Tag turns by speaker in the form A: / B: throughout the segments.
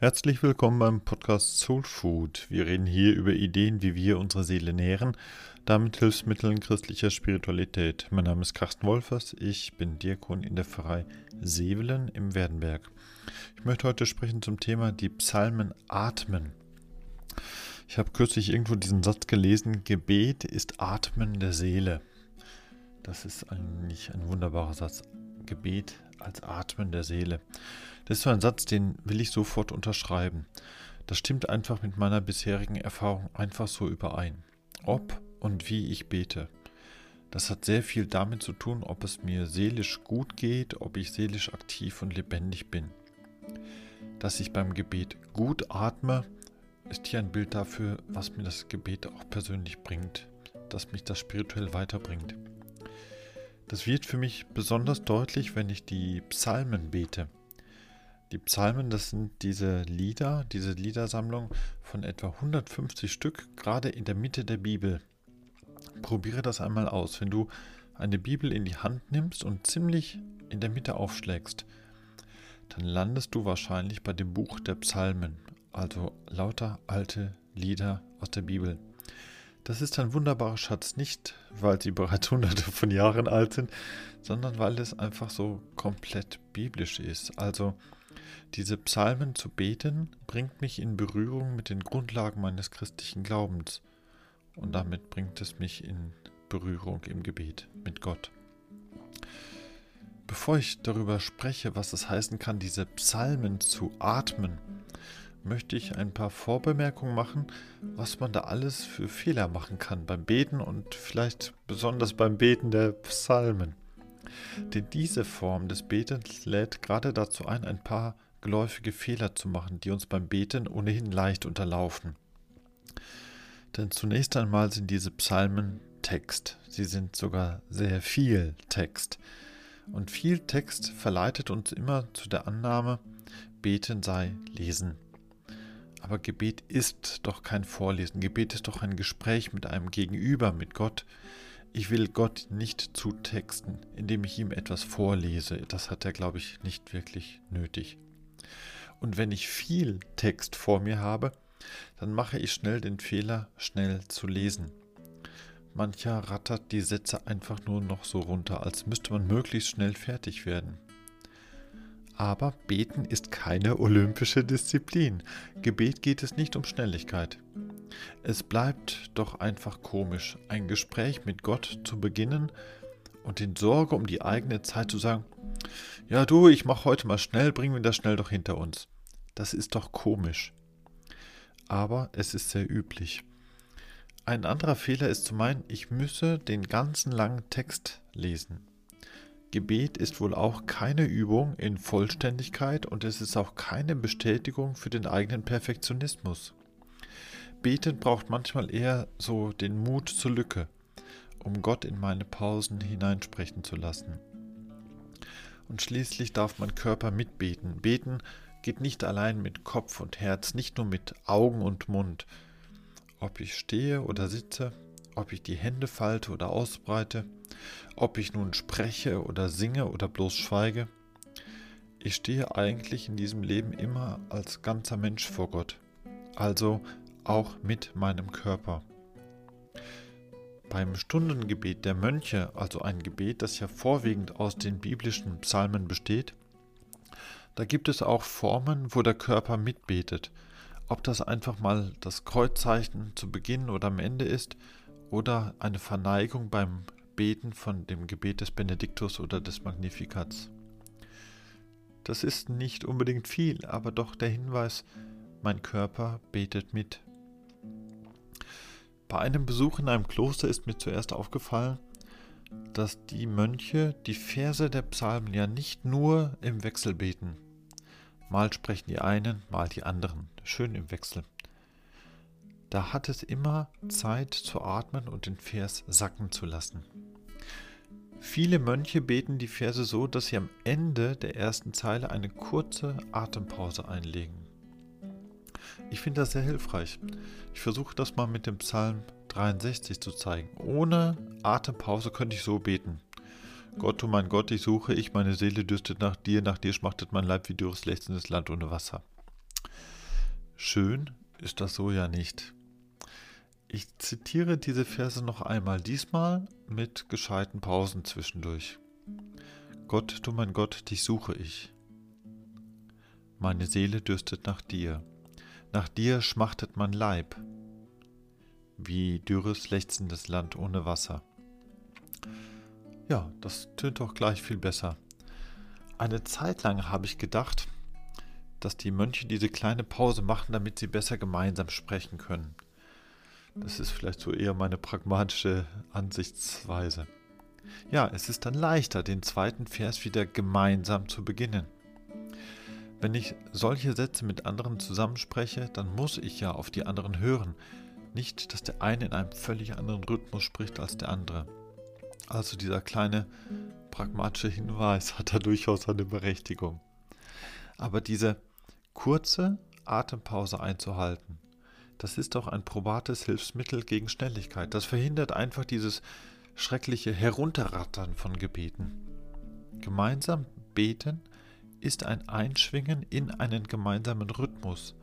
A: Herzlich willkommen beim Podcast Soul Food. Wir reden hier über Ideen, wie wir unsere Seele nähren, damit Hilfsmitteln christlicher Spiritualität. Mein Name ist Carsten Wolfers, ich bin Diakon in der Pfarrei Sevelen im Werdenberg. Ich möchte heute sprechen zum Thema die Psalmen atmen. Ich habe kürzlich irgendwo diesen Satz gelesen, Gebet ist Atmen der Seele. Das ist eigentlich ein wunderbarer Satz. Gebet als Atmen der Seele. Das ist so ein Satz, den will ich sofort unterschreiben. Das stimmt einfach mit meiner bisherigen Erfahrung einfach so überein. Ob und wie ich bete. Das hat sehr viel damit zu tun, ob es mir seelisch gut geht, ob ich seelisch aktiv und lebendig bin. Dass ich beim Gebet gut atme, ist hier ein Bild dafür, was mir das Gebet auch persönlich bringt, dass mich das spirituell weiterbringt. Das wird für mich besonders deutlich, wenn ich die Psalmen bete. Die Psalmen, das sind diese Lieder, diese Liedersammlung von etwa 150 Stück, gerade in der Mitte der Bibel. Probiere das einmal aus. Wenn du eine Bibel in die Hand nimmst und ziemlich in der Mitte aufschlägst, dann landest du wahrscheinlich bei dem Buch der Psalmen, also lauter alte Lieder aus der Bibel. Das ist ein wunderbarer Schatz, nicht weil sie bereits hunderte von Jahren alt sind, sondern weil es einfach so komplett biblisch ist. Also diese Psalmen zu beten, bringt mich in Berührung mit den Grundlagen meines christlichen Glaubens. Und damit bringt es mich in Berührung im Gebet mit Gott. Bevor ich darüber spreche, was es heißen kann, diese Psalmen zu atmen, möchte ich ein paar Vorbemerkungen machen, was man da alles für Fehler machen kann beim Beten und vielleicht besonders beim Beten der Psalmen. Denn diese Form des Betens lädt gerade dazu ein, ein paar geläufige Fehler zu machen, die uns beim Beten ohnehin leicht unterlaufen. Denn zunächst einmal sind diese Psalmen Text. Sie sind sogar sehr viel Text. Und viel Text verleitet uns immer zu der Annahme, Beten sei Lesen. Aber Gebet ist doch kein Vorlesen. Gebet ist doch ein Gespräch mit einem Gegenüber, mit Gott. Ich will Gott nicht zutexten, indem ich ihm etwas vorlese. Das hat er, glaube ich, nicht wirklich nötig. Und wenn ich viel Text vor mir habe, dann mache ich schnell den Fehler, schnell zu lesen. Mancher rattert die Sätze einfach nur noch so runter, als müsste man möglichst schnell fertig werden. Aber Beten ist keine olympische Disziplin. Gebet geht es nicht um Schnelligkeit. Es bleibt doch einfach komisch, ein Gespräch mit Gott zu beginnen und in Sorge um die eigene Zeit zu sagen, ja du, ich mach heute mal schnell, bringen wir das schnell doch hinter uns. Das ist doch komisch. Aber es ist sehr üblich. Ein anderer Fehler ist zu meinen, ich müsse den ganzen langen Text lesen. Gebet ist wohl auch keine Übung in Vollständigkeit und es ist auch keine Bestätigung für den eigenen Perfektionismus. Beten braucht manchmal eher so den Mut zur Lücke, um Gott in meine Pausen hineinsprechen zu lassen. Und schließlich darf mein Körper mitbeten. Beten geht nicht allein mit Kopf und Herz, nicht nur mit Augen und Mund. Ob ich stehe oder sitze, ob ich die Hände falte oder ausbreite, ob ich nun spreche oder singe oder bloß schweige. Ich stehe eigentlich in diesem Leben immer als ganzer Mensch vor Gott, also auch mit meinem Körper. Beim Stundengebet der Mönche, also ein Gebet, das ja vorwiegend aus den biblischen Psalmen besteht, da gibt es auch Formen, wo der Körper mitbetet. Ob das einfach mal das Kreuzzeichen zu Beginn oder am Ende ist oder eine Verneigung beim Beten von dem Gebet des Benediktus oder des Magnifikats. Das ist nicht unbedingt viel, aber doch der Hinweis, mein Körper betet mit. Bei einem Besuch in einem Kloster ist mir zuerst aufgefallen, dass die Mönche die Verse der Psalmen ja nicht nur im Wechsel beten. Mal sprechen die einen, mal die anderen, schön im Wechsel. Da hat es immer Zeit zu atmen und den Vers sacken zu lassen. Viele Mönche beten die Verse so, dass sie am Ende der ersten Zeile eine kurze Atempause einlegen. Ich finde das sehr hilfreich. Ich versuche das mal mit dem Psalm 63 zu zeigen. Ohne Atempause könnte ich so beten. Gott, du mein Gott, ich suche ich, meine Seele dürstet nach dir, nach dir schmachtet mein Leib wie dürres, lechzendes Land ohne Wasser. Schön ist das so ja nicht. Ich zitiere diese Verse noch einmal, diesmal mit gescheiten Pausen zwischendurch. Gott, du mein Gott, dich suche ich. Meine Seele dürstet nach dir. Nach dir schmachtet mein Leib, wie dürres, lechzendes Land ohne Wasser. Ja, das tönt doch gleich viel besser. Eine Zeit lang habe ich gedacht, dass die Mönche diese kleine Pause machen, damit sie besser gemeinsam sprechen können. Das ist vielleicht so eher meine pragmatische Ansichtsweise. Ja, es ist dann leichter, den zweiten Vers wieder gemeinsam zu beginnen. Wenn ich solche Sätze mit anderen zusammenspreche, dann muss ich ja auf die anderen hören. Nicht, dass der eine in einem völlig anderen Rhythmus spricht als der andere. Also dieser kleine pragmatische Hinweis hat da durchaus seine Berechtigung. Aber diese kurze Atempause einzuhalten, das ist doch ein probates Hilfsmittel gegen Schnelligkeit. Das verhindert einfach dieses schreckliche Herunterrattern von Gebeten. Gemeinsam beten ist ein Einschwingen in einen gemeinsamen Rhythmus,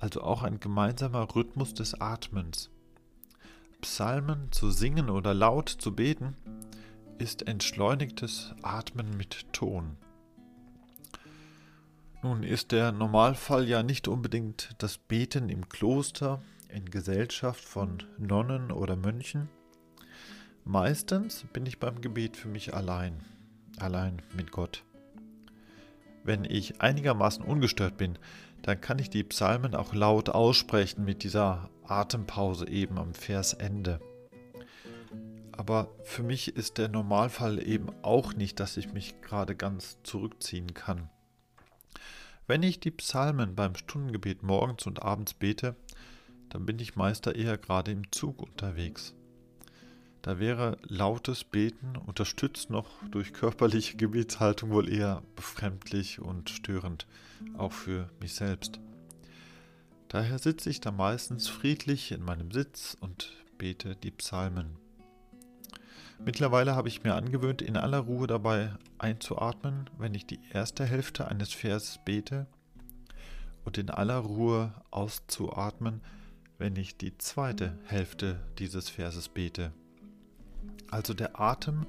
A: also auch ein gemeinsamer Rhythmus des Atmens. Psalmen zu singen oder laut zu beten ist entschleunigtes Atmen mit Ton. Nun ist der Normalfall ja nicht unbedingt das Beten im Kloster in Gesellschaft von Nonnen oder Mönchen. Meistens bin ich beim Gebet für mich allein, allein mit Gott. Wenn ich einigermaßen ungestört bin, dann kann ich die Psalmen auch laut aussprechen mit dieser Atempause eben am Versende. Aber für mich ist der Normalfall eben auch nicht, dass ich mich gerade ganz zurückziehen kann. Wenn ich die Psalmen beim Stundengebet morgens und abends bete, dann bin ich meist eher gerade im Zug unterwegs. Da wäre lautes Beten, unterstützt noch durch körperliche Gebetshaltung, wohl eher befremdlich und störend, auch für mich selbst. Daher sitze ich da meistens friedlich in meinem Sitz und bete die Psalmen. Mittlerweile habe ich mir angewöhnt, in aller Ruhe dabei einzuatmen, wenn ich die erste Hälfte eines Verses bete, und in aller Ruhe auszuatmen, wenn ich die zweite Hälfte dieses Verses bete. Also der Atem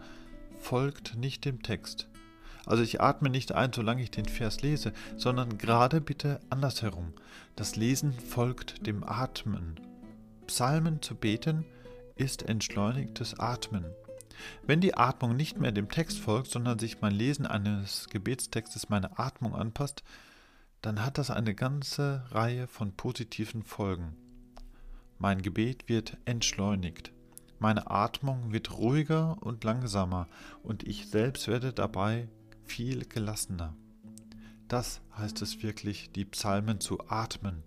A: folgt nicht dem Text. Also ich atme nicht ein, solange ich den Vers lese, sondern gerade bitte andersherum. Das Lesen folgt dem Atmen. Psalmen zu beten ist entschleunigtes Atmen. Wenn die Atmung nicht mehr dem Text folgt, sondern sich mein Lesen eines Gebetstextes meiner Atmung anpasst, dann hat das eine ganze Reihe von positiven Folgen. Mein Gebet wird entschleunigt. Meine Atmung wird ruhiger und langsamer und ich selbst werde dabei viel gelassener. Das heißt es wirklich, die Psalmen zu atmen.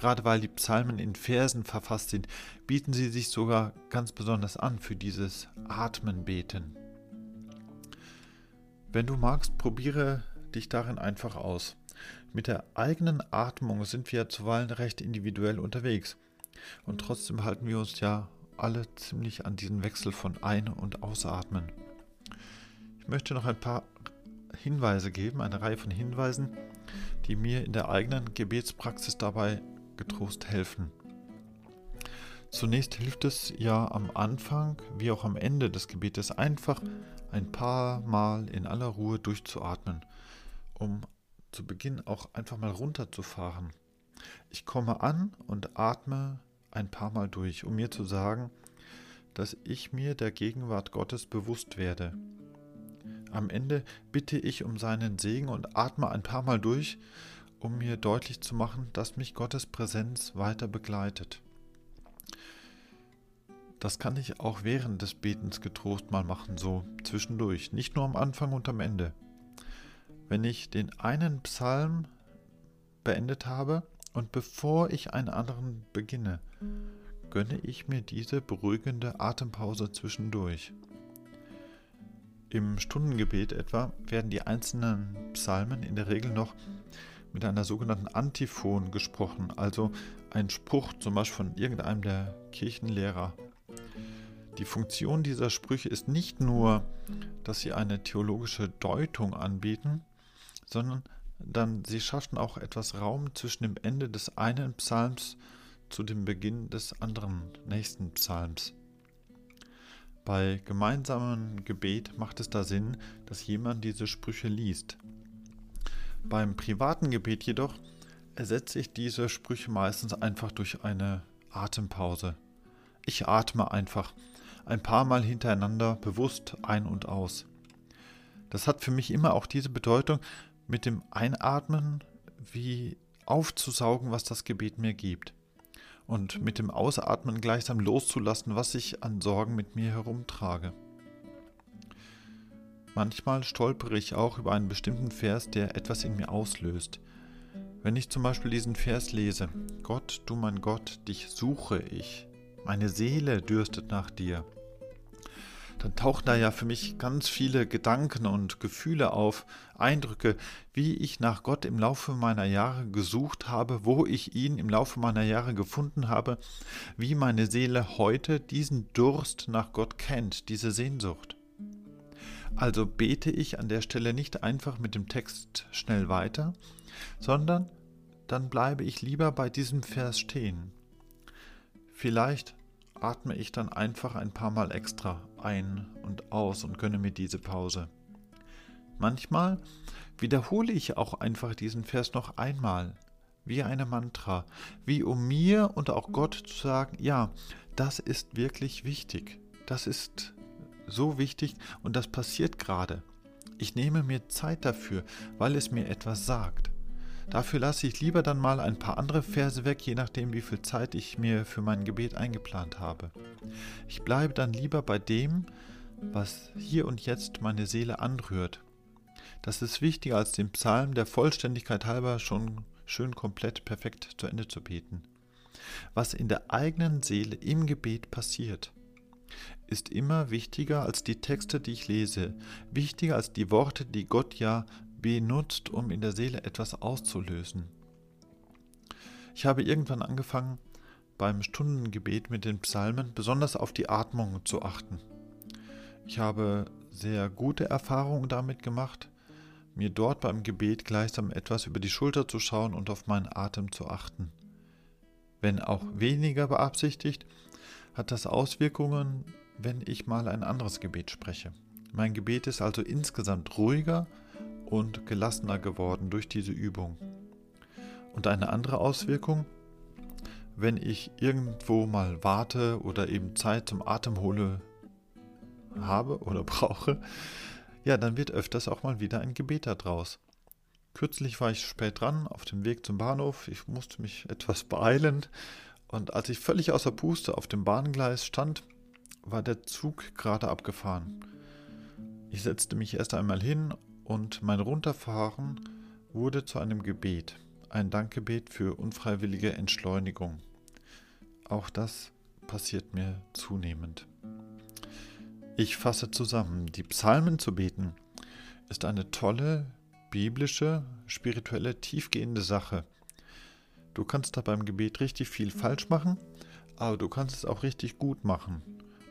A: Gerade weil die Psalmen in Versen verfasst sind, bieten sie sich sogar ganz besonders an für dieses Atmenbeten. Wenn du magst, probiere dich darin einfach aus. Mit der eigenen Atmung sind wir zuweilen recht individuell unterwegs. Und trotzdem halten wir uns ja alle ziemlich an diesen Wechsel von Ein- und Ausatmen. Ich möchte noch ein paar Hinweise geben, eine Reihe von Hinweisen, die mir in der eigenen Gebetspraxis dabei getrost helfen. Zunächst hilft es ja am Anfang wie auch am Ende des Gebetes einfach ein paar Mal in aller Ruhe durchzuatmen, um zu Beginn auch einfach mal runterzufahren. Ich komme an und atme ein paar Mal durch, um mir zu sagen, dass ich mir der Gegenwart Gottes bewusst werde. Am Ende bitte ich um seinen Segen und atme ein paar Mal durch, um mir deutlich zu machen, dass mich Gottes Präsenz weiter begleitet. Das kann ich auch während des Betens getrost mal machen, so zwischendurch, nicht nur am Anfang und am Ende. Wenn ich den einen Psalm beendet habe, und bevor ich einen anderen beginne, gönne ich mir diese beruhigende Atempause zwischendurch. Im Stundengebet etwa werden die einzelnen Psalmen in der Regel noch mit einer sogenannten Antiphon gesprochen, also ein Spruch zum Beispiel von irgendeinem der Kirchenlehrer. Die Funktion dieser Sprüche ist nicht nur, dass sie eine theologische Deutung anbieten, sondern dann sie schaffen auch etwas Raum zwischen dem Ende des einen Psalms zu dem Beginn des anderen nächsten Psalms. Bei gemeinsamem Gebet macht es da Sinn, dass jemand diese Sprüche liest. Beim privaten Gebet jedoch ersetze ich diese Sprüche meistens einfach durch eine Atempause. Ich atme einfach ein paar Mal hintereinander bewusst ein und aus. Das hat für mich immer auch diese Bedeutung, mit dem Einatmen wie aufzusaugen, was das Gebet mir gibt. Und mit dem Ausatmen gleichsam loszulassen, was ich an Sorgen mit mir herumtrage. Manchmal stolpere ich auch über einen bestimmten Vers, der etwas in mir auslöst. Wenn ich zum Beispiel diesen Vers lese, Gott, du mein Gott, dich suche ich, meine Seele dürstet nach dir, dann tauchen da ja für mich ganz viele Gedanken und Gefühle auf, Eindrücke, wie ich nach Gott im Laufe meiner Jahre gesucht habe, wo ich ihn im Laufe meiner Jahre gefunden habe, wie meine Seele heute diesen Durst nach Gott kennt, diese Sehnsucht. Also bete ich an der Stelle nicht einfach mit dem Text schnell weiter, sondern dann bleibe ich lieber bei diesem Vers stehen. Vielleicht atme ich dann einfach ein paar Mal extra ein und aus und gönne mir diese Pause. Manchmal wiederhole ich auch einfach diesen Vers noch einmal, wie eine Mantra, wie um mir und auch Gott zu sagen, ja, das ist wirklich wichtig, das ist so wichtig und das passiert gerade. Ich nehme mir Zeit dafür, weil es mir etwas sagt. Dafür lasse ich lieber dann mal ein paar andere Verse weg, je nachdem, wie viel Zeit ich mir für mein Gebet eingeplant habe. Ich bleibe dann lieber bei dem, was hier und jetzt meine Seele anrührt. Das ist wichtiger als den Psalm der Vollständigkeit halber schon schön komplett perfekt zu Ende zu beten. Was in der eigenen Seele im Gebet passiert, ist immer wichtiger als die Texte, die ich lese, wichtiger als die Worte, die Gott ja benutzt, um in der Seele etwas auszulösen. Ich habe irgendwann angefangen, beim Stundengebet mit den Psalmen besonders auf die Atmung zu achten. Ich habe sehr gute Erfahrungen damit gemacht, mir dort beim Gebet gleichsam etwas über die Schulter zu schauen und auf meinen Atem zu achten. Wenn auch weniger beabsichtigt, hat das Auswirkungen, wenn ich mal ein anderes Gebet spreche. Mein Gebet ist also insgesamt ruhiger und gelassener geworden durch diese Übung. Und eine andere Auswirkung, wenn ich irgendwo mal warte oder eben Zeit zum Atemhole habe oder brauche, ja, dann wird öfters auch mal wieder ein Gebet daraus. Kürzlich war ich spät dran auf dem Weg zum Bahnhof. Ich musste mich etwas beeilen. Und als ich völlig außer Puste auf dem Bahngleis stand, war der Zug gerade abgefahren. Ich setzte mich erst einmal hin und mein Runterfahren wurde zu einem Gebet, ein Dankgebet für unfreiwillige Entschleunigung. Auch das passiert mir zunehmend. Ich fasse zusammen, die Psalmen zu beten ist eine tolle, biblische, spirituelle, tiefgehende Sache. Du kannst da beim Gebet richtig viel falsch machen, aber du kannst es auch richtig gut machen.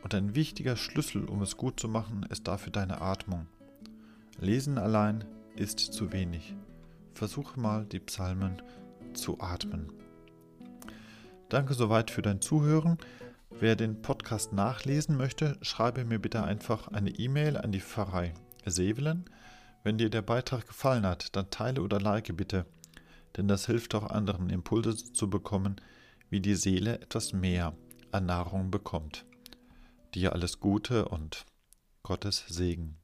A: Und ein wichtiger Schlüssel, um es gut zu machen, ist dafür deine Atmung. Lesen allein ist zu wenig. Versuche mal, die Psalmen zu atmen. Danke soweit für dein Zuhören. Wer den Podcast nachlesen möchte, schreibe mir bitte einfach eine E-Mail an die Pfarrei Sevelen. Wenn dir der Beitrag gefallen hat, dann teile oder like bitte, denn das hilft auch anderen Impulse zu bekommen, wie die Seele etwas mehr an Nahrung bekommt. Dir alles Gute und Gottes Segen.